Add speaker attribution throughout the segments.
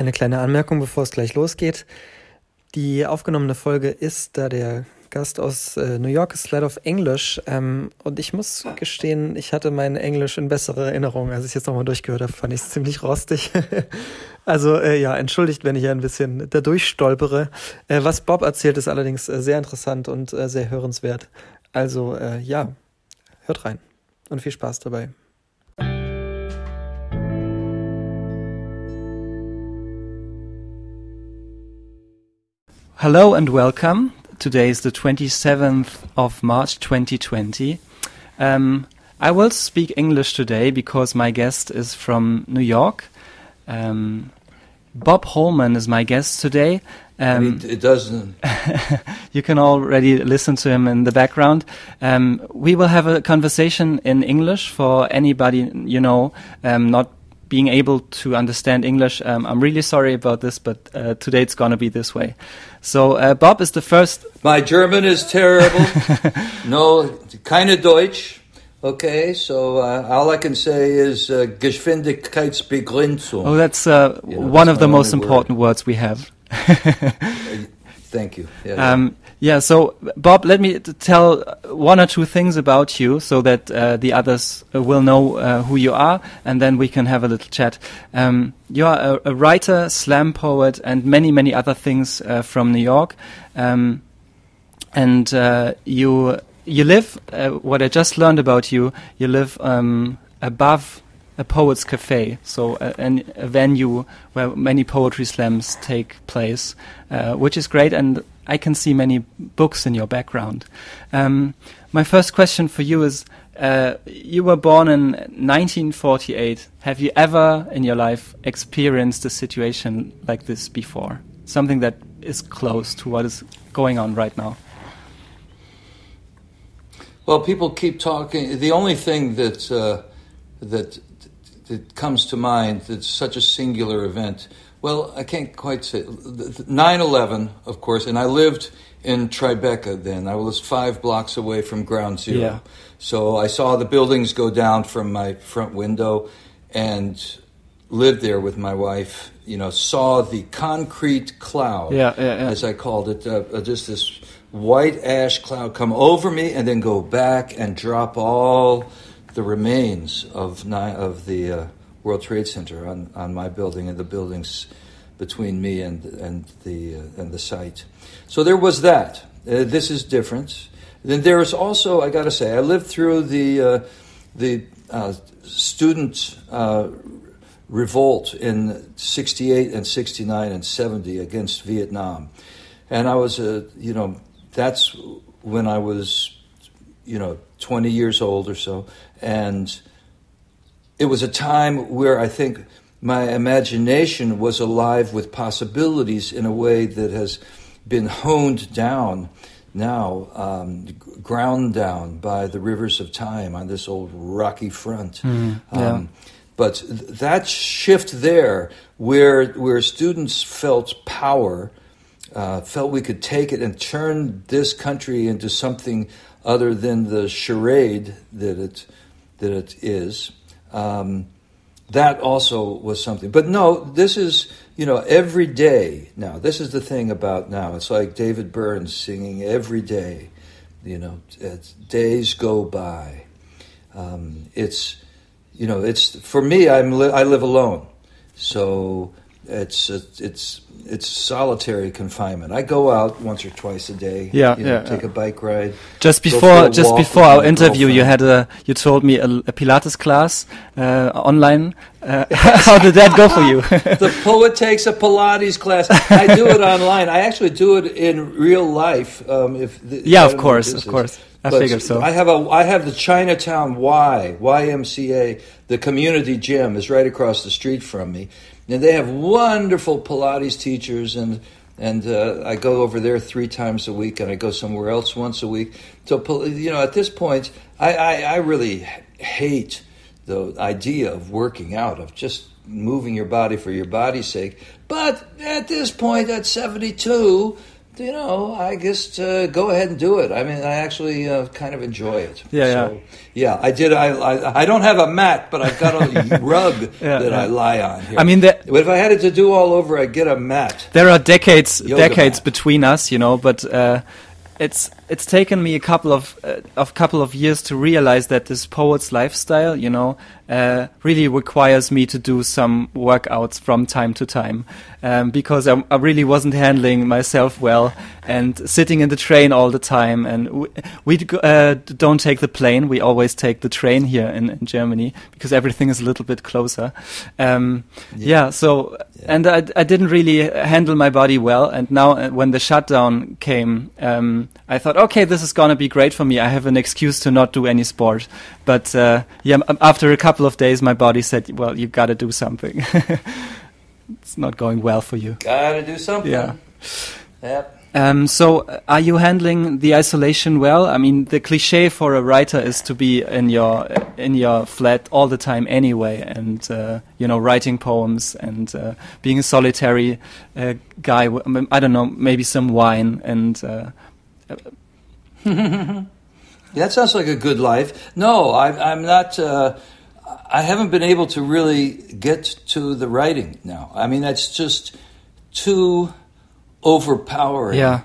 Speaker 1: Eine kleine Anmerkung, bevor es gleich losgeht. Die aufgenommene Folge ist, da der Gast aus äh, New York ist, leider auf Englisch. Ähm, und ich muss gestehen, ich hatte mein Englisch in bessere Erinnerung. Als ich es jetzt nochmal durchgehört habe, fand ich es ziemlich rostig. also äh, ja, entschuldigt, wenn ich ein bisschen da durchstolpere. Äh, was Bob erzählt, ist allerdings äh, sehr interessant und äh, sehr hörenswert. Also äh, ja, hört rein und viel Spaß dabei.
Speaker 2: Hello and welcome. Today is the 27th of March 2020. Um, I will speak English today because my guest is from New York. Um, Bob Holman is my guest today.
Speaker 3: Um, it, it, doesn't.
Speaker 2: you can already listen to him in the background. Um, we will have a conversation in English for anybody you know um, not being able to understand English. Um, I'm really sorry about this, but uh, today it's going to be this way. So uh, Bob is the first.
Speaker 3: My German is terrible. no, of Deutsch. Okay, so uh, all I can say is uh, Geschwindigkeitsbegrenzung.
Speaker 2: Oh, that's uh, you know, one that's of the most important word. words we have.
Speaker 3: Thank you. Yeah, um,
Speaker 2: yeah, so Bob, let me tell one or two things about you so that uh, the others uh, will know uh, who you are, and then we can have a little chat. Um, you are a, a, writer, slam poet, and many, many other things uh, from New York. Um, and uh, you you live. Uh, what I just learned about you, you live um, above a poet's cafe, so a, a, venue where many poetry slams take place, uh, which is great. And I can see many books in your background. Um, my first question for you is uh, you were born in 1948. Have you ever in your life experienced a situation like this before? Something that is close to what is going on right now?
Speaker 3: Well, people keep talking. The only thing that uh, that that comes to mind that's such a singular event well, I can't quite say. 9 11, of course, and I lived in Tribeca then. I was five blocks away from ground zero. Yeah. So I saw the buildings go down from my front window and lived there with my wife. You know, saw the concrete cloud, yeah, yeah, yeah. as I called it, uh, uh just this white ash cloud come over me and then go back and drop all the remains of, of the. Uh, World Trade Center on, on my building and the buildings between me and and the uh, and the site. So there was that. Uh, this is different. Then there is also, I got to say, I lived through the uh, the uh, student uh, revolt in '68 and '69 and '70 against Vietnam, and I was a you know that's when I was you know 20 years old or so, and it was a time where I think my imagination was alive with possibilities in a way that has been honed down now, um, ground down by the rivers of time on this old rocky front. Mm, yeah. um, but that shift there, where where students felt power, uh, felt we could take it and turn this country into something other than the charade that it that it is. Um, that also was something. But no, this is, you know, every day now. This is the thing about now. It's like David Byrne singing every day, you know, days go by. Um, it's, you know, it's, for me, I'm li- I live alone. So it's, it's, it's solitary confinement. I go out once or twice a day.
Speaker 2: Yeah,
Speaker 3: you know,
Speaker 2: yeah.
Speaker 3: Take
Speaker 2: yeah.
Speaker 3: a bike ride.
Speaker 2: Just before, just before our interview, you had a, you told me a, a Pilates class uh, online. Uh, how did that go for you?
Speaker 3: the poet takes a Pilates class. I do it online. I actually do it in real life. Um, if
Speaker 2: the, yeah, of course, of course. I but figured so.
Speaker 3: I have a I have the Chinatown Y YMCA. The community gym is right across the street from me, and they have wonderful Pilates teachers and and uh, I go over there three times a week, and I go somewhere else once a week. So you know, at this point, I, I, I really hate the idea of working out, of just moving your body for your body's sake. But at this point, at seventy two, you know, I just uh, go ahead and do it. I mean, I actually uh, kind of enjoy it.
Speaker 2: Yeah,
Speaker 3: so, yeah. I did. I, I I don't have a mat, but I've got a rug
Speaker 2: Yeah,
Speaker 3: that
Speaker 2: yeah.
Speaker 3: I lie on. Here.
Speaker 2: I mean, the-
Speaker 3: if I had it to do all over, I'd get a mat.
Speaker 2: there are decades
Speaker 3: Yoga
Speaker 2: decades
Speaker 3: mat.
Speaker 2: between us, you know, but uh, it's it's taken me a couple of uh, of couple of years to realize that this poet's lifestyle, you know, uh, really requires me to do some workouts from time to time um, because I, I really wasn't handling myself well and sitting in the train all the time. And we, we uh, don't take the plane; we always take the train here in, in Germany because everything is a little bit closer. Um, yeah. so and I, I didn't really handle my body well. And now, uh, when the shutdown came, um, I thought, okay, this is gonna be great for me. I have an excuse to not do any sport. But uh, yeah, after a couple of days, my body said, well, you've gotta do something. it's not going well for you.
Speaker 3: Gotta do something.
Speaker 2: Yeah.
Speaker 3: Yep.
Speaker 2: Um, so, uh, are you handling the isolation well? I mean, the cliche for a writer is to be in your in your flat all the time anyway, and uh, you know, writing poems and uh, being a solitary uh, guy. I don't know, maybe some wine and.
Speaker 3: That sounds like a good life. No, I, I'm not. Uh, I haven't been able to really get to the writing now. I mean, that's just too overpowering.
Speaker 2: yeah,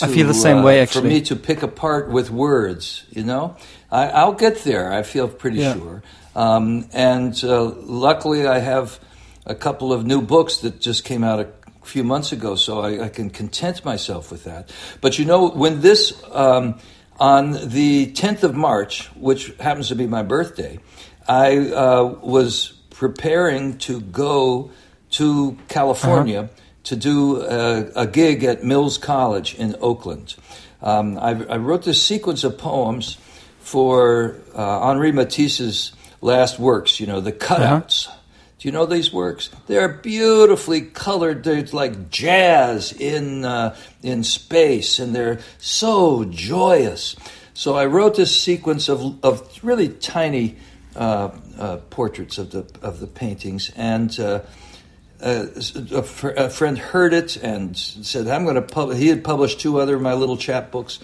Speaker 2: I feel the same
Speaker 3: uh,
Speaker 2: way,
Speaker 3: For me to pick apart with words, you know, I, I'll get there. I feel pretty
Speaker 2: Yeah.
Speaker 3: sure. Um, and uh, luckily, I have a couple of new books that just came out a few months ago, so I, I can content myself with that. But you know, when this um, on the 10th of March, which happens to be my birthday, I uh, was preparing to go to California to do a, a gig at Mills College in Oakland. Um, I, I wrote this sequence of poems for uh, Henri Matisse's last works, you know, the cutouts. Do you know these works? They're beautifully colored. They're like jazz in uh, in space, and they're so joyous. So I wrote this sequence of of really tiny uh, uh, portraits of the of the paintings, and uh, uh, a, fr- a friend heard it and said, "I'm going to." Pub-. He had published two other of my little chapbooks,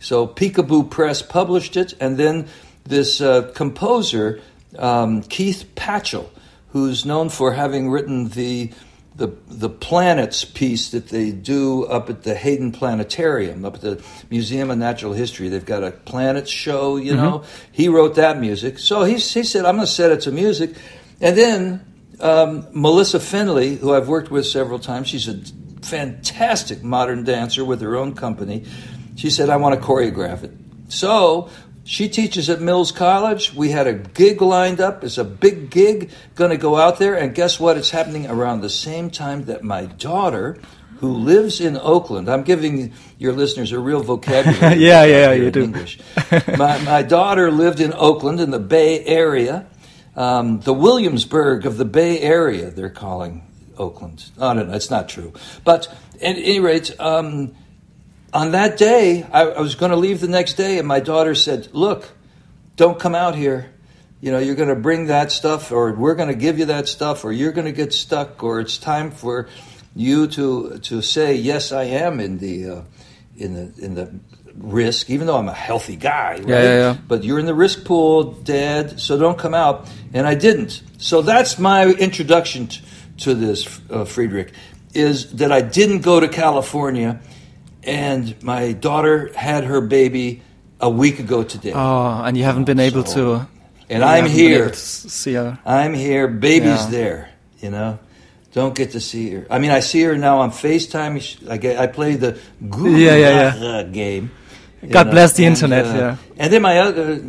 Speaker 3: so Peekaboo Press published it, and then this uh, composer um, Keith Patchell, who's known for having written the the the planets piece that they do up at the Hayden Planetarium, up at the Museum of Natural History. They've got a planets show, you know. He wrote that music, so he he said, "I'm going to set it to music," and then um, Melissa Finley, who I've worked with several times, she's a fantastic modern dancer with her own company. She said, I want to choreograph it. So she teaches at Mills College. We had a gig lined up. It's a big gig, going to go out there. And guess what? It's happening around the same time that my daughter, who lives in Oakland, I'm giving your listeners a real vocabulary.
Speaker 2: Yeah, yeah, you do.
Speaker 3: English. my, my daughter lived in Oakland in the Bay Area. Um, the Williamsburg of the Bay Area, they're calling Oakland. I don't know, it's not true. But at any rate, um, on that day, I, I was going to leave the next day, and my daughter said, Look, don't come out here. You know, you're going to bring that stuff, or we're going to give you that stuff, or you're going to get stuck, or it's time for you to to say, Yes, I am in the uh, in the in the risk, even though I'm a healthy guy, right?
Speaker 2: yeah, yeah.
Speaker 3: But you're in the risk pool, Dad, so don't come out. And I didn't. So that's my introduction t- to this, uh, Friedrich, is that I didn't go to California, and my daughter had her baby a week ago today.
Speaker 2: oh, and you haven't been able
Speaker 3: So-
Speaker 2: to.
Speaker 3: and I'm
Speaker 2: haven't been able
Speaker 3: here.
Speaker 2: see her.
Speaker 3: I'm here. Baby's
Speaker 2: Yeah.
Speaker 3: there. You know, don't get to see her. I mean, I see her now on Facetime. I get, I play the
Speaker 2: Yeah, yeah,
Speaker 3: yeah. game.
Speaker 2: God
Speaker 3: know,
Speaker 2: bless the
Speaker 3: and,
Speaker 2: internet,
Speaker 3: uh,
Speaker 2: yeah.
Speaker 3: And then my other,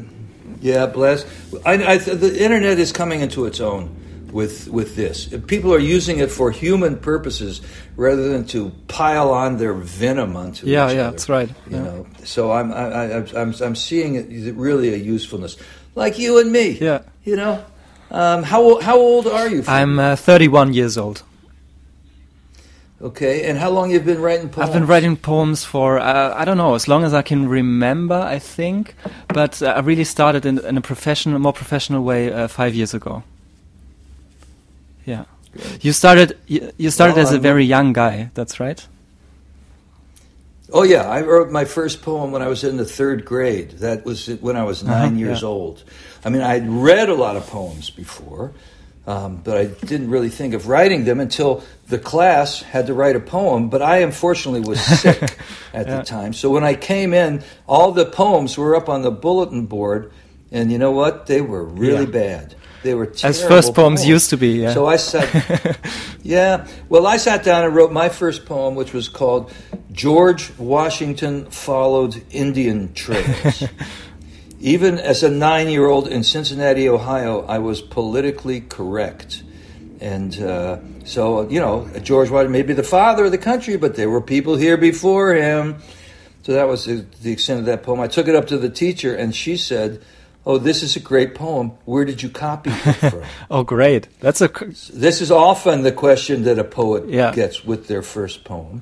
Speaker 3: yeah, bless. I, I, the internet is coming into its own with with this. People are using it for human purposes rather than to pile on their venom onto
Speaker 2: Yeah,
Speaker 3: each
Speaker 2: yeah,
Speaker 3: other.
Speaker 2: that's right.
Speaker 3: You
Speaker 2: Yeah.
Speaker 3: know, so I'm I, I, I'm I'm seeing it really a usefulness, like you and me.
Speaker 2: Yeah.
Speaker 3: You know, um, how how old are you?
Speaker 2: I'm uh, 31 years old.
Speaker 3: okay. And how long you've been writing poems?
Speaker 2: I've been writing poems for uh, I don't know as long as I can remember. I think, but uh, I really started in, in a professional, more professional way uh, five years ago. Yeah, you started. You, you started
Speaker 3: Well,
Speaker 2: as a
Speaker 3: I'm-
Speaker 2: very young guy. That's right.
Speaker 3: Oh yeah, I wrote my first poem when I was in the third grade. That was when I was 9
Speaker 2: Uh-huh,
Speaker 3: years
Speaker 2: yeah.
Speaker 3: old. I mean, I'd read a lot of poems before, um, but I didn't really think of writing them until the class had to write a poem. But I unfortunately was sick at
Speaker 2: Yeah.
Speaker 3: the time, so when I came in, all the poems were up on the bulletin board, and you know what? They were really
Speaker 2: Yeah.
Speaker 3: bad. They were
Speaker 2: As
Speaker 3: terrible
Speaker 2: first poems used to be, yeah.
Speaker 3: So I sat, yeah. Well, I sat down and wrote my first poem, which was called "George Washington Followed Indian Trails." Even as a nine-year-old in Cincinnati, Ohio, I was politically correct, and uh, so you know, George Washington may be the father of the country, but there were people here before him. So that was the, the extent of that poem. I took it up to the teacher, and she said. Oh, this is a great poem. Where did you copy it from?
Speaker 2: oh, great. That's a.
Speaker 3: This is often the question that a poet
Speaker 2: Yeah.
Speaker 3: gets with their first poem.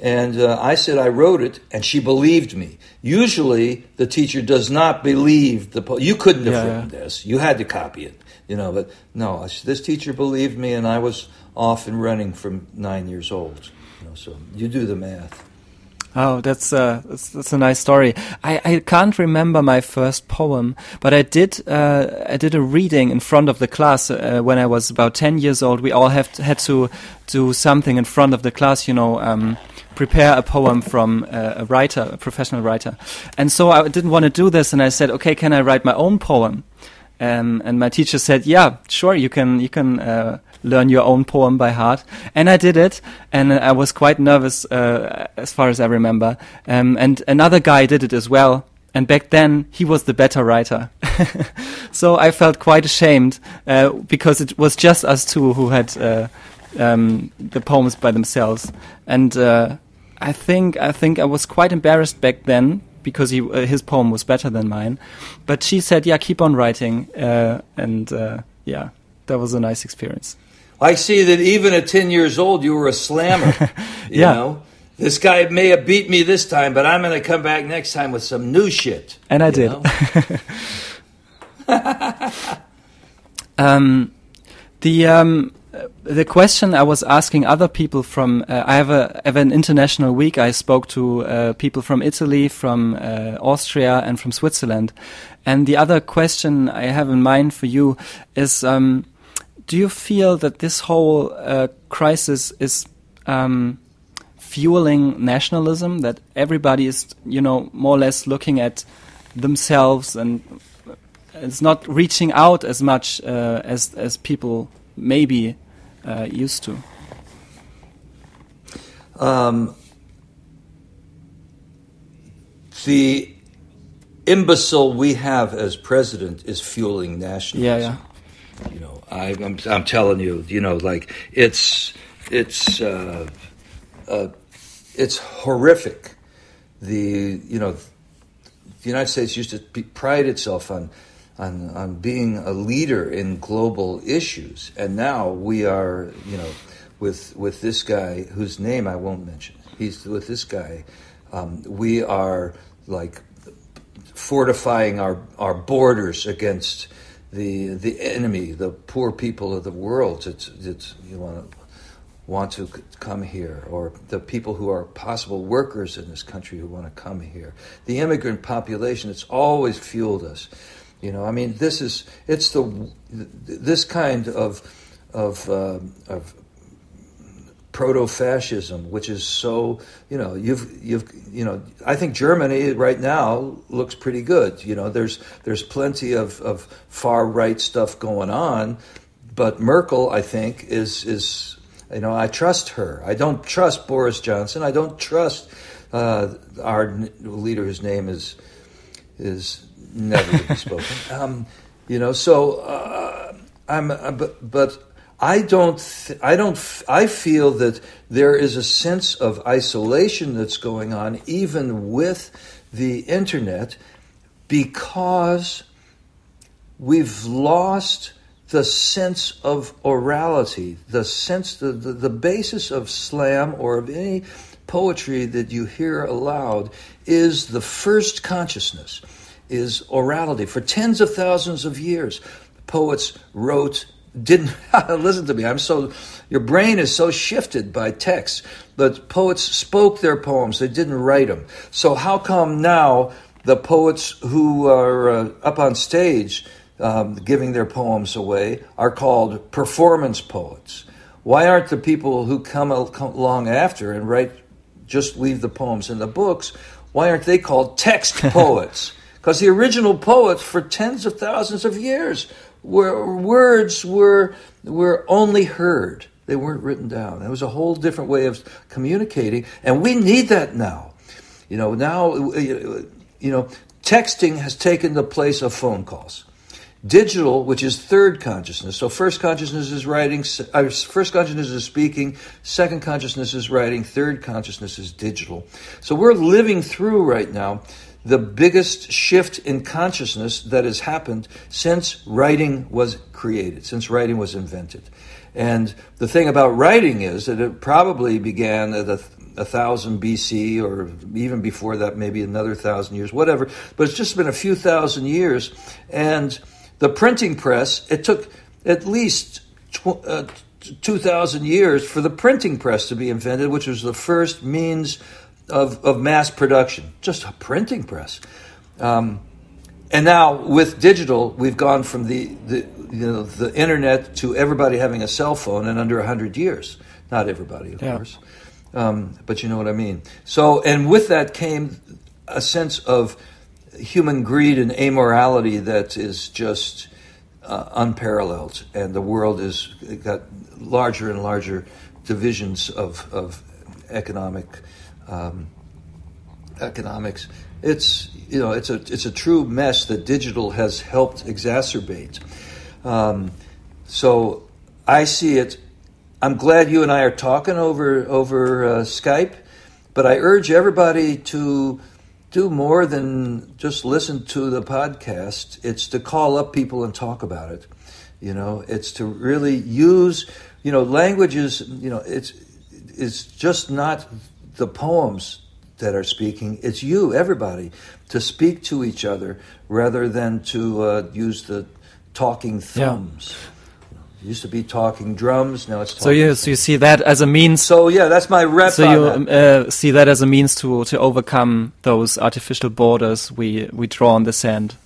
Speaker 3: And uh, I said I wrote it, and she believed me. Usually, the teacher does not believe the poem. You couldn't have
Speaker 2: Yeah,
Speaker 3: written this. You had to copy it, you know. But no, this teacher believed me, and I was off and running from nine years old. You know, so you do the math.
Speaker 2: Oh, that's uh, that's, that's a nice story. I, I can't remember my first poem, but I did uh, I did a reading in front of the class uh, when I was about ten years old. We all have had to do something in front of the class, you know, um, prepare a poem from uh, a writer, a professional writer. And so I didn't want to do this, and I said, okay, can I write my own poem? Um, and my teacher said, "Yeah, sure, you can. You can uh, learn your own poem by heart." And I did it, and I was quite nervous, uh, as far as I remember. Um, and another guy did it as well. And back then, he was the better writer. so I felt quite ashamed uh, because it was just us two who had uh, um, the poems by themselves. And uh, I think I think I was quite embarrassed back then because he, uh, his poem was better than mine. But she said, "Yeah, keep on writing," uh, and yeah, that was a nice experience.
Speaker 3: I see that even at 10 years old, you were a slammer. You
Speaker 2: Yeah.
Speaker 3: know? This guy may have beat me this time, but I'm going to come back next time with some new shit.
Speaker 2: And I did. Um, the um, the question I was asking other people from uh, I have a have an international week. I spoke to uh, people from Italy, from uh, Austria, and from Switzerland. And the other question I have in mind for you is: um, Do you feel that this whole uh, crisis is um, fueling nationalism? That everybody is, you know, more or less looking at themselves and it's not reaching out as much uh, as as people maybe uh, used to.
Speaker 3: Um, the imbecile we have as president is fueling nationalism.
Speaker 2: Yeah, yeah.
Speaker 3: You know, I, I'm, I'm telling you, you know, like it's it's uh, uh, it's horrific. The you know, the United States used to be, pride itself on, on on being a leader in global issues, and now we are, you know, with with this guy whose name I won't mention. He's with this guy. Um, we are like fortifying our, our borders against the the enemy, the poor people of the world that, that you want to want to come here, or the people who are possible workers in this country who want to come here. The immigrant population, it's always fueled us. You know, I mean, this is it's the this kind of of um of proto-fascism, which is so you know you've you've you know I think Germany right now looks pretty good. You know, there's there's plenty of, of far right stuff going on, but Merkel I think is is you know I trust her. I don't trust Boris Johnson. I don't trust uh, our leader whose name is is never to be spoken. Um, you know, so uh, I'm, uh, but, but I don't, I don't, I feel that there is a sense of isolation that's going on even with the internet because we've lost the sense of orality, the sense, the, the, the basis of slam or of any poetry that you hear aloud is the first consciousness, is orality. For tens of thousands of years, poets wrote didn't listen to me. I'm so your brain is so shifted by text. But poets spoke their poems; they didn't write them. So how come now the poets who are uh, up on stage um, giving their poems away are called performance poets? Why aren't the people who come, come along after and write just leave the poems in the books? Why aren't they called text poets? Because the original poets for tens of thousands of years were words were were only heard. They weren't written down. It was a whole different way of communicating, and we need that now. You know, now you know, texting has taken the place of phone calls. Digital, which is third consciousness. So first consciousness is writing, uh, first consciousness is speaking, second consciousness is writing, third consciousness is digital. So we're living through right now the biggest shift in consciousness that has happened since writing was created, since writing was invented. And the thing about writing is that it probably began at a, thousand BC or even before that, maybe another thousand years, whatever. But it's just been a few thousand years. And the printing press, it took at least tw- uh, 2,000 years for the printing press to be invented, which was the first means of, of mass production, just a printing press. Um, and now with digital, we've gone from the, the, you know, the internet to everybody having a cell phone in under 100 years. Not everybody, of yeah. course. Um, but you know what I mean. So, and with that came a sense of human greed and amorality that is just uh, unparalleled, and the world has got larger and larger divisions of, of economic um, economics. It's you know it's a it's a true mess that digital has helped exacerbate. Um, so I see it. I'm glad you and I are talking over over uh, Skype, but I urge everybody to do more than just listen to the podcast. It's to call up people and talk about it. You know, it's to really use. You know, language is. You know, it's it's just not the poems that are speaking. It's you, everybody, to speak to each other rather than to uh, use the talking thumbs. Yeah. Used to be talking drums. Now it's
Speaker 2: so you so you see that as a means.
Speaker 3: So yeah, that's my rep.
Speaker 2: So you uh, see that as a means to to overcome those artificial borders we we draw on the sand.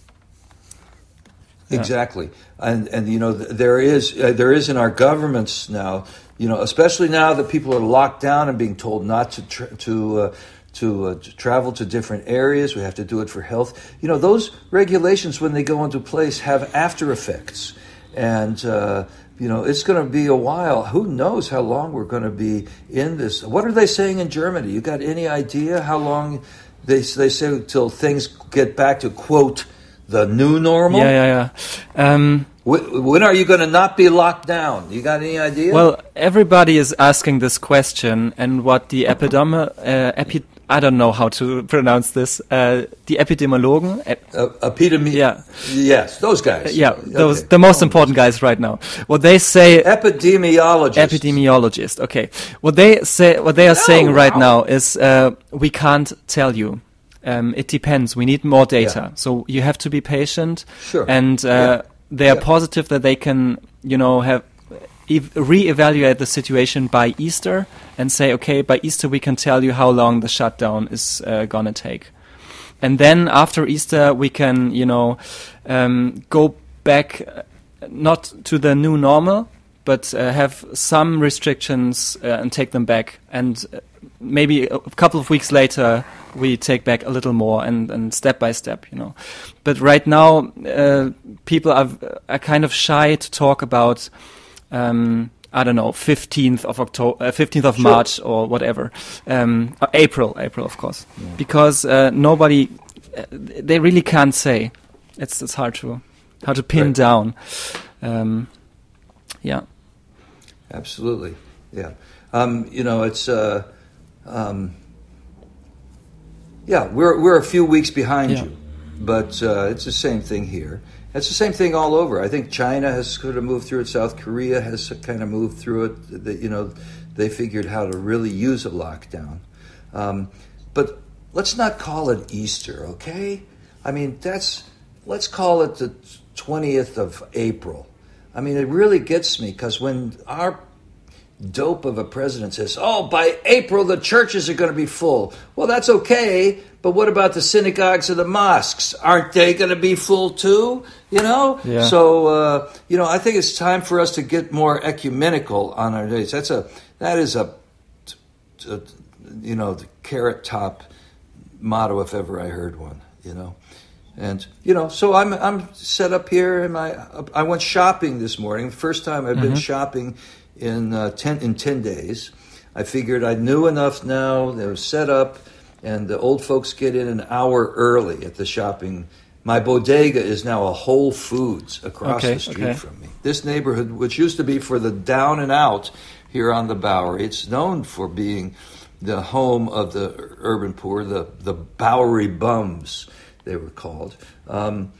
Speaker 3: Exactly, yeah. and and you know there is uh, there is in our governments now you know, especially now that people are locked down and being told not to tra- to uh, to, uh, to, travel to different areas. We have to do it for health. You know, those regulations when they go into place have after effects, and uh, you know it's going to be a while. Who knows how long we're going to be in this? What are they saying in Germany? You got any idea how long they they say until things get back to quote the new normal?
Speaker 2: Yeah, yeah, yeah. Um,
Speaker 3: when are you going to not be locked down? You got any idea?
Speaker 2: Well, everybody is asking this question, and what the epidemi- uh, epi- I don't know how to pronounce this. Uh, the epidemiologen,
Speaker 3: ep- uh, epidemi-
Speaker 2: yeah,
Speaker 3: yes, those guys.
Speaker 2: yeah, okay. those the most important guys right now. What they say,
Speaker 3: epidemiologists,
Speaker 2: epidemiologist. Okay, what they say, what they are saying right now is, uh, we can't tell you. Um, it depends. We need more data, yeah. so you have to be patient.
Speaker 3: Sure,
Speaker 2: and. Uh, yeah they are yeah. positive that they can, you know, have ev- re-evaluate the situation by Easter and say, okay, by Easter we can tell you how long the shutdown is uh, gonna take, and then after Easter we can, you know, um, go back uh, not to the new normal, but uh, have some restrictions uh, and take them back, and uh, maybe a couple of weeks later we take back a little more and, and step by step, you know. But right now, uh, people are, are kind of shy to talk about, um, I don't know, 15th of October, uh, 15th of sure. March or whatever. Um, April, April, of course. Yeah. Because uh, nobody, uh, they really can't say. It's, it's hard to, how to pin right. down. Um, yeah.
Speaker 3: Absolutely. Yeah. Um, you know, it's, uh, um, yeah, we're we're a few weeks behind yeah. you, but uh, it's the same thing here. It's the same thing all over. I think China has sort of moved through it. South Korea has kind of moved through it. That you know, they figured how to really use a lockdown. Um, but let's not call it Easter, okay? I mean, that's let's call it the twentieth of April. I mean, it really gets me because when our dope of a president says, "Oh, by April the churches are going to be full," well, that's okay. But what about the synagogues and the mosques? Aren't they going to be full too? You know.
Speaker 2: Yeah.
Speaker 3: So uh, you know, I think it's time for us to get more ecumenical on our days. That's a that is a, a you know the carrot top motto if ever I heard one. You know. And you know, so I'm I'm set up here, and I I went shopping this morning. First time I've been shopping in uh, ten in ten days. I figured I knew enough now. They were set up, and the old folks get in an hour early at the shopping. My bodega is now a Whole Foods across
Speaker 2: Okay,
Speaker 3: the street
Speaker 2: okay.
Speaker 3: from me. This neighborhood, which used to be for the down and out here on the Bowery, it's known for being the home of the urban poor, the the Bowery bums, they were called. Um,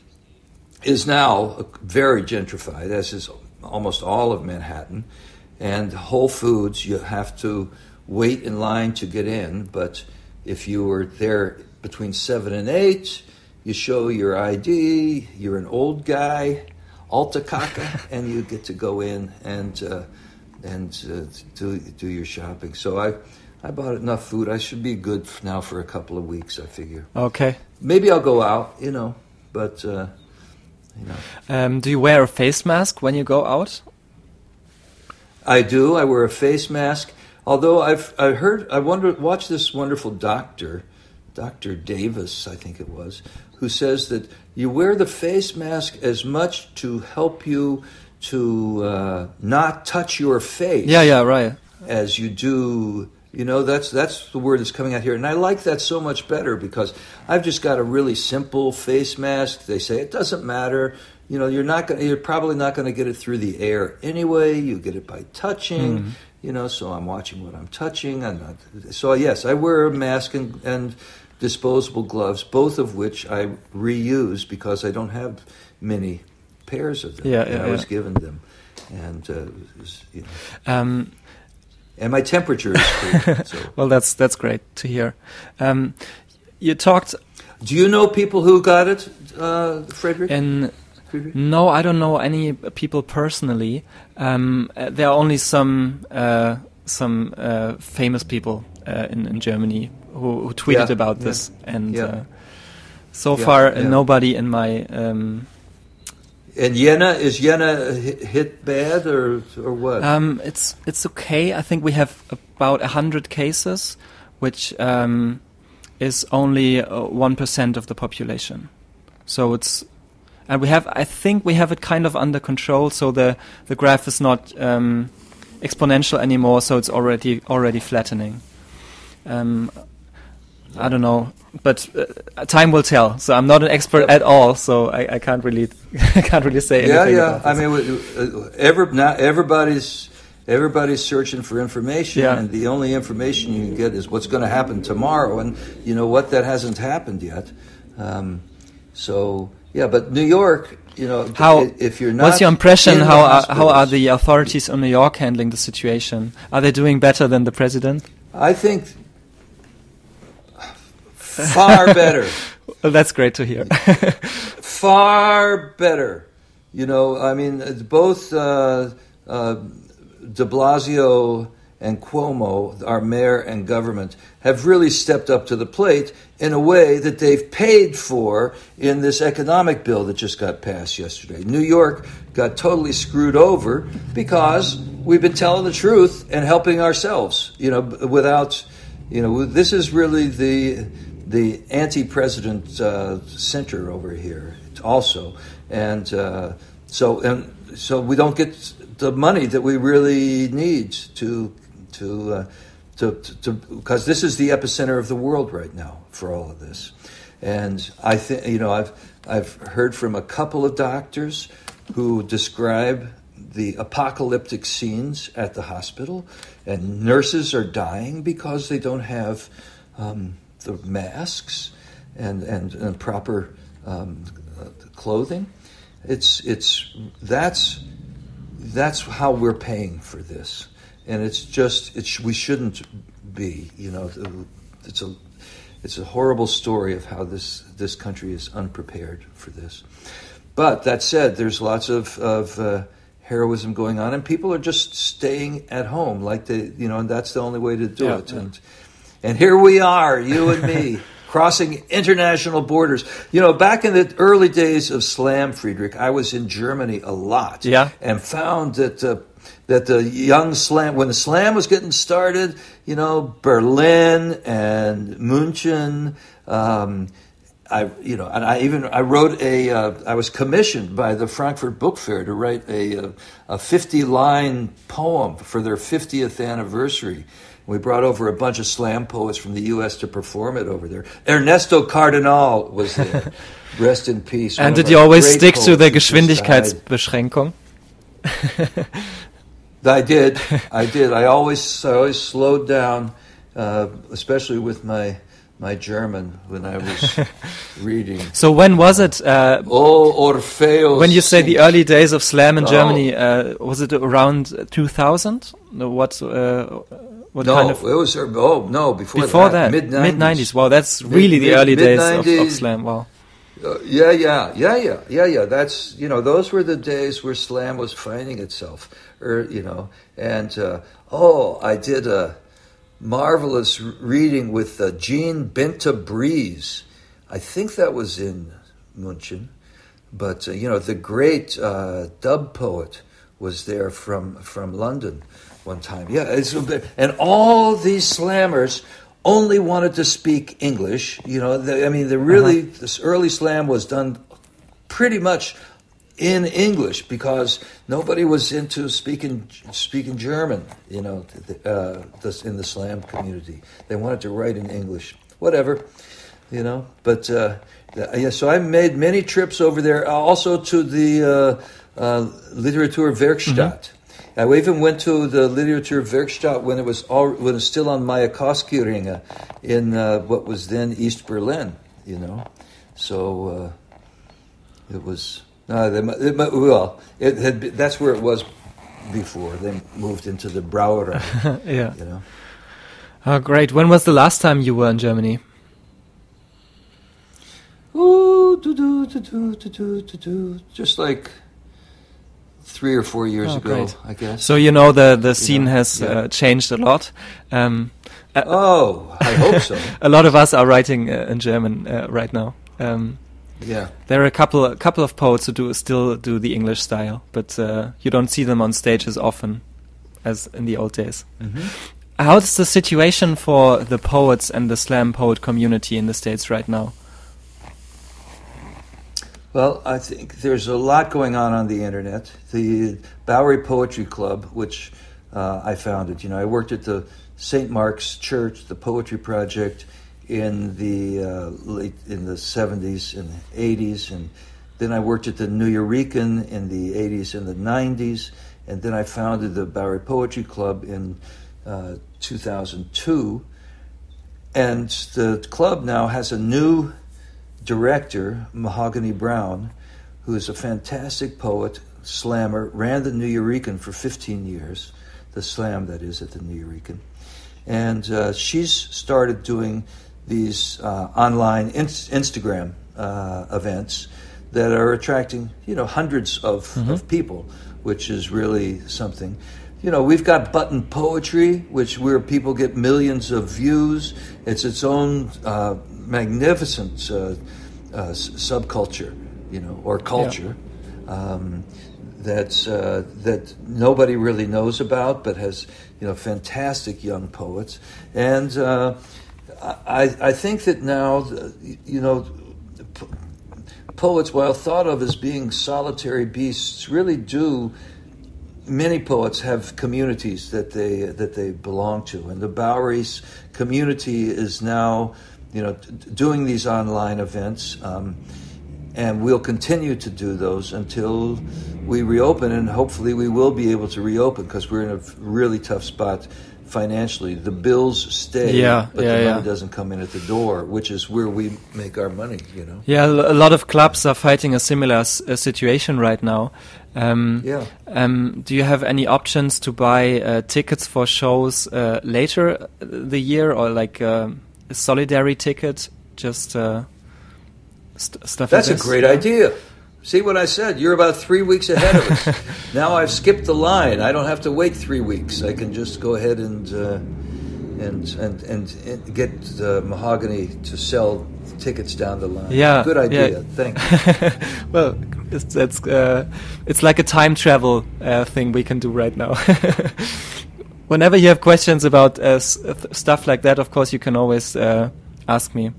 Speaker 3: is now very gentrified, as is almost all of Manhattan. And Whole Foods, you have to wait in line to get in, but if you were there between seven and eight, you show your ID, you're an old guy, alta caca, and you get to go in and uh, and uh, do do your shopping. So I I bought enough food. I should be good now for a couple of weeks. I figure
Speaker 2: Okay.
Speaker 3: maybe I'll go out, you know, but uh, you know.
Speaker 2: Um, do you wear a face mask when you go out?
Speaker 3: I do. I wear a face mask. Although I've I heard I wonder watched this wonderful doctor, Dr. Davis, I think it was, who says that you wear the face mask as much to help you to uh, not touch your face
Speaker 2: Yeah, yeah, right.
Speaker 3: as you do you know that's that's the word that's coming out here and i like that so much better because i've just got a really simple face mask they say it doesn't matter you know you're not going you're probably not going to get it through the air anyway you get it by touching you know so i'm watching what i'm touching i'm not so yes i wear a mask and, and disposable gloves both of which i reuse because i don't have many pairs of them
Speaker 2: Yeah,
Speaker 3: and
Speaker 2: yeah,
Speaker 3: i was given them and uh, was, you know
Speaker 2: Um,
Speaker 3: and my temperature is cool. So.
Speaker 2: well, that's that's great to hear. Um, you talked
Speaker 3: Do you know people who got it, uh, Frederick?
Speaker 2: in. No, I don't know any people personally. Um, uh, there are only some uh, some uh, famous people uh, in, in Germany who, who tweeted
Speaker 3: Yeah,
Speaker 2: about
Speaker 3: yeah,
Speaker 2: this, and
Speaker 3: yeah.
Speaker 2: uh, so far uh, nobody in my um,
Speaker 3: And Jena is Jena hit, bad or or what?
Speaker 2: Um, it's it's okay. I think we have about a hundred cases, which um, is only one of the population. So it's and we have. I think we have it kind of under control. So the the graph is not um, exponential anymore. So it's already already flattening. Um, I don't know, but uh, time will tell. So I'm not an expert
Speaker 3: Yep.
Speaker 2: at all. So I, I can't really I can't really say
Speaker 3: yeah,
Speaker 2: anything.
Speaker 3: yeah.
Speaker 2: about
Speaker 3: I mean, uh, every, not everybody's everybody's searching for information,
Speaker 2: Yeah.
Speaker 3: and the only information you can get is what's going to happen tomorrow, and you know what that hasn't happened yet. Um, so yeah, but New York, you know,
Speaker 2: How?
Speaker 3: if you're not,
Speaker 2: What's your impression? How are, how are the authorities in New York handling the situation? Are they doing better than the president?
Speaker 3: I think far better.
Speaker 2: Well, that's great to hear.
Speaker 3: far better. You know, I mean, it's both uh, uh, De Blasio and Cuomo, our mayor and government, have really stepped up to the plate in a way that they've paid for in this economic bill that just got passed yesterday. New York got totally screwed over because we've been telling the truth and helping ourselves. You know, without, you know, this is really the the anti-president uh, center over here also, and uh, so and so we don't get the money that we really need to to uh, to to because this is the epicenter of the world right now for all of this, and I think you know I've I've heard from a couple of doctors who describe the apocalyptic scenes at the hospital, and nurses are dying because they don't have um, the masks and and, and proper um, clothing. It's it's that's that's how we're paying for this, and it's just we shouldn't be. You know, it's a it's a horrible story of how this this country is unprepared for this. But that said, there's lots of of uh, heroism going on, and people are just staying at home, like they, you know, and that's the only way to do
Speaker 2: Yeah,
Speaker 3: it.
Speaker 2: yeah.
Speaker 3: And and here we are, you and me, crossing international borders. You know, back in the early days of slam, Friedrich, I was in Germany a lot,
Speaker 2: Yeah.
Speaker 3: and found that. Uh, that the young slam, when the slam was getting started, you know, Berlin and München, um, I, you know, and I even I wrote a. Uh, I was commissioned by the Frankfurt Book Fair to write a a fifty line poem for their fiftieth anniversary. We brought over a bunch of slam poets from the U.S. to perform it over there. Ernesto Cardenal was there. Rest in peace.
Speaker 2: And
Speaker 3: of
Speaker 2: did you always stick to the
Speaker 3: who just died.
Speaker 2: Geschwindigkeitsbeschränkung?
Speaker 3: I did. I did. I always, I always slowed down, uh, especially with my my German when I was reading.
Speaker 2: So when was it? Uh,
Speaker 3: Oh, Orfeo.
Speaker 2: when you say the early days of slam in
Speaker 3: Oh.
Speaker 2: Germany, uh, was it around 2000? What? Uh, what
Speaker 3: no,
Speaker 2: kind of?
Speaker 3: it was. Oh no, before,
Speaker 2: Before that,
Speaker 3: mid
Speaker 2: mid
Speaker 3: nineties.
Speaker 2: Wow, that's
Speaker 3: Mid-
Speaker 2: really the
Speaker 3: mid-
Speaker 2: early days of, of slam. Wow.
Speaker 3: Uh, yeah, yeah, yeah, yeah, yeah, yeah. That's you know, those were the days where slam was finding itself, or you know, and uh, oh, I did a marvelous reading with uh, Jean Binta Breeze. I think that was in München, but uh, you know, the great uh, dub poet was there from from London one time. Yeah, it's a bit, and all these slammers only wanted to speak English. You know, the, I mean, the really this early slam was done pretty much in English because nobody was into speaking speaking German. You know, uh, in the slam community, they wanted to write in English. Whatever, you know. But uh, yeah, so I made many trips over there. uh, Also to the uh, uh, Literaturwerkstatt. I even went to the Literaturwerkstatt when it was all, when it was still on Mayakovsky-Ringe in uh, what was then East Berlin. You know, so. Uh, it was no, they, it, well, it had that's where it was before. They moved into the Brauerei.
Speaker 2: yeah.
Speaker 3: You know.
Speaker 2: Oh, great. When was the last time you were in Germany?
Speaker 3: Ooh, do, do, do, do, do, do, do, just like three or four years
Speaker 2: oh,
Speaker 3: ago,
Speaker 2: great.
Speaker 3: I guess.
Speaker 2: So you know the the scene has
Speaker 3: yeah.
Speaker 2: Uh, changed a lot. Um, uh,
Speaker 3: oh, I hope so.
Speaker 2: a lot of us are writing uh, in German uh, right now. Um,
Speaker 3: yeah.
Speaker 2: there are a couple a couple of poets who do still do the English style, but uh, you don't see them on stage as often as in the old days. How's the situation for the poets and the slam poet community in the states right now?
Speaker 3: Well, I think there's a lot going on on the internet. The Bowery Poetry Club, which uh, I founded, you know, I worked at the St. Mark's Church, the Poetry Project, in the uh, late in the 70s and 80s, and then I worked at the Nuyorican in the 80s and the 90s, and then I founded the Bowery Poetry Club in uh, 2002. And the club now has a new director, Mahogany Browne, who is a fantastic poet, slammer, ran the Nuyorican for 15 years, the slam that is at the Nuyorican. And uh, she's started doing these uh, online ins- Instagram uh, events that are attracting, you know, hundreds of, of people, which is really something. You know, we've got button poetry, which where people get millions of views. It's its own uh, magnificent uh, uh, s- subculture, you know, or culture um, that's uh, that nobody really knows about, but has you know fantastic young poets. And uh, I, I think that now, you know, poets, while thought of as being solitary beasts, really do many poets have communities that they that they belong to, and the Bowery's community is now, you know, doing these online events, um, and we'll continue to do those until we reopen, and hopefully we will be able to reopen because we're in a really tough spot financially. The bills stay,
Speaker 2: Yeah,
Speaker 3: but
Speaker 2: yeah,
Speaker 3: the
Speaker 2: yeah.
Speaker 3: money doesn't come in at the door, which is where we make our money. You know.
Speaker 2: Yeah, a lot of clubs are fighting a similar s- situation right now. Um,
Speaker 3: Yeah.
Speaker 2: Um, do you have any options to buy uh, tickets for shows uh, later uh, the year, or like uh, a solidarity ticket? Just uh, st- stuff.
Speaker 3: That's a
Speaker 2: like this?
Speaker 3: great idea. See what I said? You're about three weeks ahead of us. now I've skipped the line. I don't have to wait three weeks. I can just go ahead and uh, and, and and and get uh, Mahogany to sell tickets down the line.
Speaker 2: Yeah,
Speaker 3: good idea.
Speaker 2: yeah.
Speaker 3: Thank you.
Speaker 2: well, it's it's, uh, it's like a time travel uh, thing we can do right now. Whenever you have questions about uh, s- stuff like that, of course, you can always uh, ask me.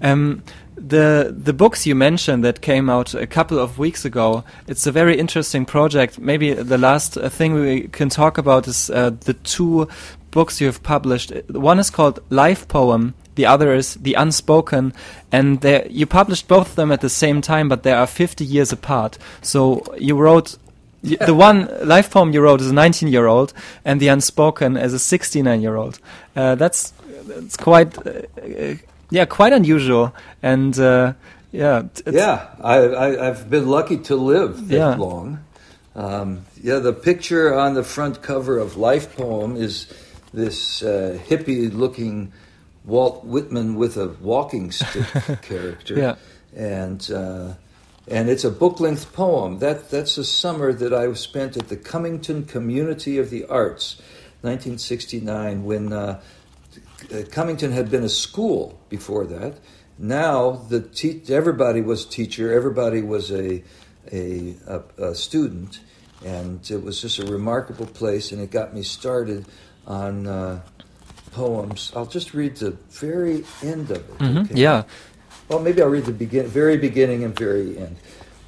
Speaker 2: Um, the the books you mentioned that came out a couple of weeks ago, it's a very interesting project. Maybe the last uh, thing we can talk about is uh, the two books you have published. One is called Life Poem. The other is The Unspoken, and you published both of them at the same time, but they are 50 years apart. So you wrote the one life poem you wrote as a 19 year old, and the unspoken as a 69 year old. Uh, that's that's quite uh, yeah quite unusual, and uh, yeah it's-
Speaker 3: yeah, I, I, I've been lucky to live that
Speaker 2: Yeah.
Speaker 3: long. Um, yeah, the picture on the front cover of Life Poem is this uh, hippie-looking Walt Whitman with a walking stick character,
Speaker 2: Yeah.
Speaker 3: and uh, and it's a book-length poem. That that's a summer that I spent at the Cummington Community of the Arts, 1969, when. Uh, Cummington had been a school before that. Now the te- everybody was teacher, everybody was a, a, a, a student, and it was just a remarkable place. And it got me started on uh, poems. I'll just read the very end of it.
Speaker 2: Mhm,
Speaker 3: okay?
Speaker 2: yeah
Speaker 3: Well, maybe I'll read the begin- very beginning and very end.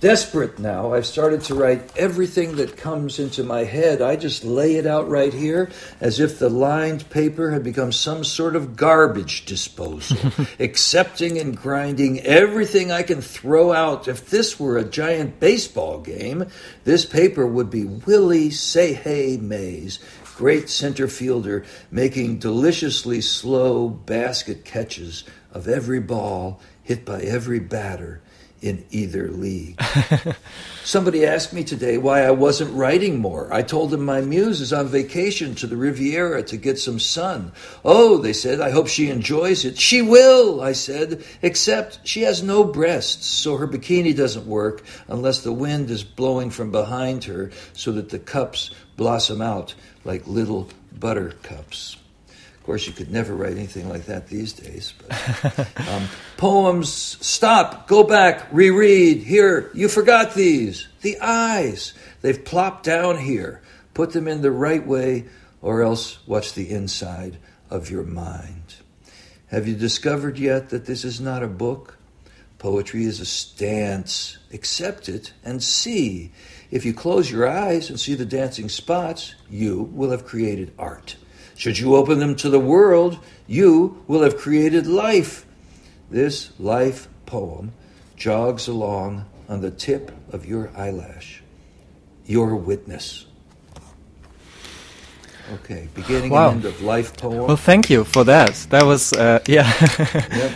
Speaker 3: Desperate now, I've started to write everything that comes into my head. I just lay it out right here as if the lined paper had become some sort of garbage disposal, accepting and grinding everything I can throw out. If this were a giant baseball game, this paper would be Willie Say Hey Mays, great center fielder, making deliciously slow basket catches of every ball hit by every batter in either league. Somebody asked me today why I wasn't writing more. I told them my muse is on vacation to the Riviera to get some sun. Oh, they said, I hope she enjoys it. She will, I said, except she has no breasts, so her bikini doesn't work unless the wind is blowing from behind her so that the cups blossom out like little buttercups. Of course, you could never write anything like that these days. But, um, poems, stop, go back, reread. Here, you forgot these. The eyes. They've plopped down here. Put them in the right way, or else watch the inside of your mind. Have you discovered yet that this is not a book? Poetry is a stance. Accept it and see. If you close your eyes and see the dancing spots, you will have created art. Should you open them to the world, you will have created life. This life poem jogs along on the tip of your eyelash. Your witness. Okay, beginning
Speaker 2: Wow.
Speaker 3: and end of life poem.
Speaker 2: Well, thank you for that. That was, uh, yeah.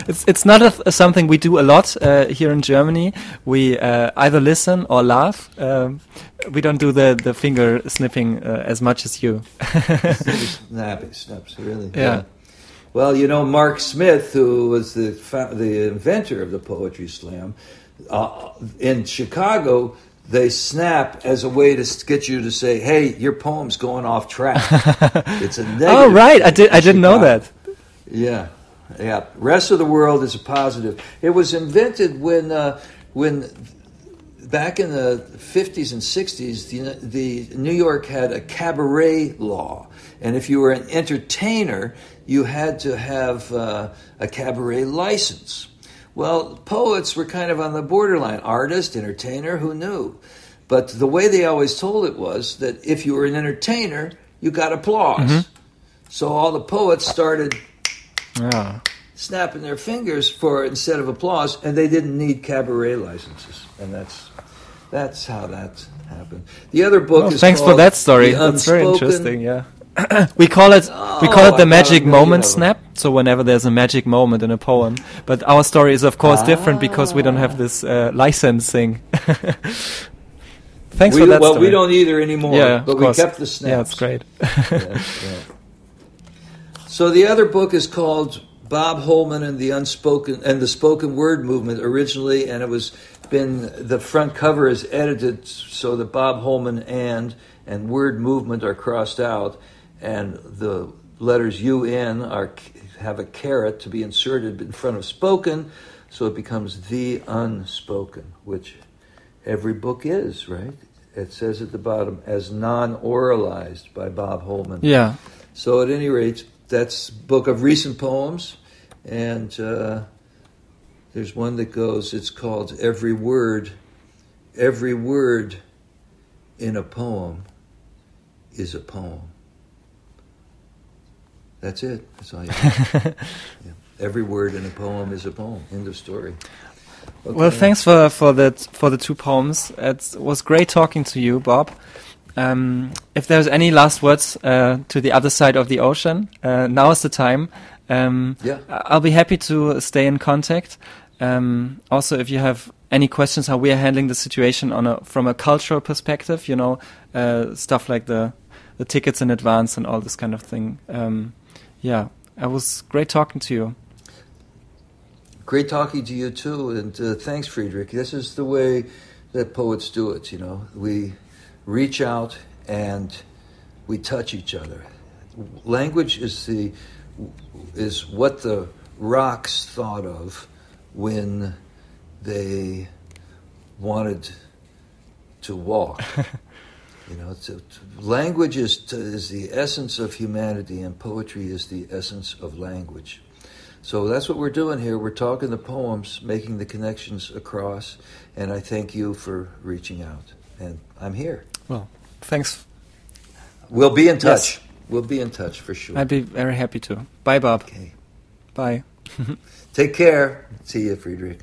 Speaker 2: it's it's not a, th- something we do a lot uh, here in Germany. We uh, either listen or laugh. Um, we don't do the, the finger snipping uh, as much as you.
Speaker 3: Snappy snaps, really.
Speaker 2: Yeah.
Speaker 3: Well, you know, Marc Smith, who was the the inventor of the poetry slam, uh, in Chicago, they snap as a way to get you to say, "Hey, your poem's going off track." it's a negative.
Speaker 2: oh, right. I did. I didn't know that.
Speaker 3: Yeah, yeah. Rest of the world is a positive. It was invented when uh, when back in the fifties and sixties, the, the New York had a cabaret law, and if you were an entertainer, you had to have uh, a cabaret license. Well, poets were kind of on the borderline artist, entertainer, who knew? But the way they always told it was that if you were an entertainer, you got applause. Mm-hmm. So all the poets started
Speaker 2: Yeah.
Speaker 3: snapping their fingers for instead of applause, and they didn't need cabaret licenses, and that's that's how that happened. The other book
Speaker 2: Well,
Speaker 3: is
Speaker 2: thanks for that story.
Speaker 3: The
Speaker 2: That's very interesting. Yeah. we call it we call
Speaker 3: Oh,
Speaker 2: it the
Speaker 3: I
Speaker 2: magic moment snap. So whenever there's a magic moment in a poem, but our story is of course different because we don't have this uh, licensing. Thanks
Speaker 3: We
Speaker 2: for that
Speaker 3: well,
Speaker 2: story.
Speaker 3: we don't either anymore,
Speaker 2: yeah,
Speaker 3: but we
Speaker 2: course.
Speaker 3: kept the snaps.
Speaker 2: Yeah, it's great.
Speaker 3: Yeah, yeah. So the other book is called Bob Holman and the Unspoken and the Spoken Word Movement originally, and it was been the front cover is edited so that Bob Holman and and word movement are crossed out, and the letters UN are have a caret to be inserted in front of spoken, so it becomes the unspoken, which every book is, right? It says at the bottom as non-oralized by Bob Holman.
Speaker 2: Yeah.
Speaker 3: So at any rate, that's book of recent poems, and uh, there's one that goes. It's called Every Word. Every word in a poem is a poem. That's it. That's all you yeah. Every word in a poem is a poem. End of story.
Speaker 2: Okay. Well, thanks for for that for the two poems. It was great talking to you, Bob. Um, if there's any last words uh, to the other side of the ocean, uh, now is the time. Um,
Speaker 3: yeah.
Speaker 2: I'll be happy to stay in contact. Um, also, if you have any questions how we are handling the situation on a from a cultural perspective, you know, uh, stuff like the the tickets in advance and all this kind of thing. Um, yeah, it was great talking to you.
Speaker 3: Great talking to you too, and uh, thanks, Friedrich. This is the way that poets do it. You know, we reach out and we touch each other. Language is the is what the rocks thought of when they wanted to walk. you know, to, to, language is, to, is the essence of humanity, and poetry is the essence of language. So that's what we're doing here. We're talking the poems, making the connections across, and I thank you for reaching out. And I'm here.
Speaker 2: Well, thanks.
Speaker 3: We'll be in touch. Yes. We'll be in touch for sure.
Speaker 2: I'd be very happy to. Bye, Bob.
Speaker 3: Okay.
Speaker 2: Bye.
Speaker 3: Take care. See you, Friedrich.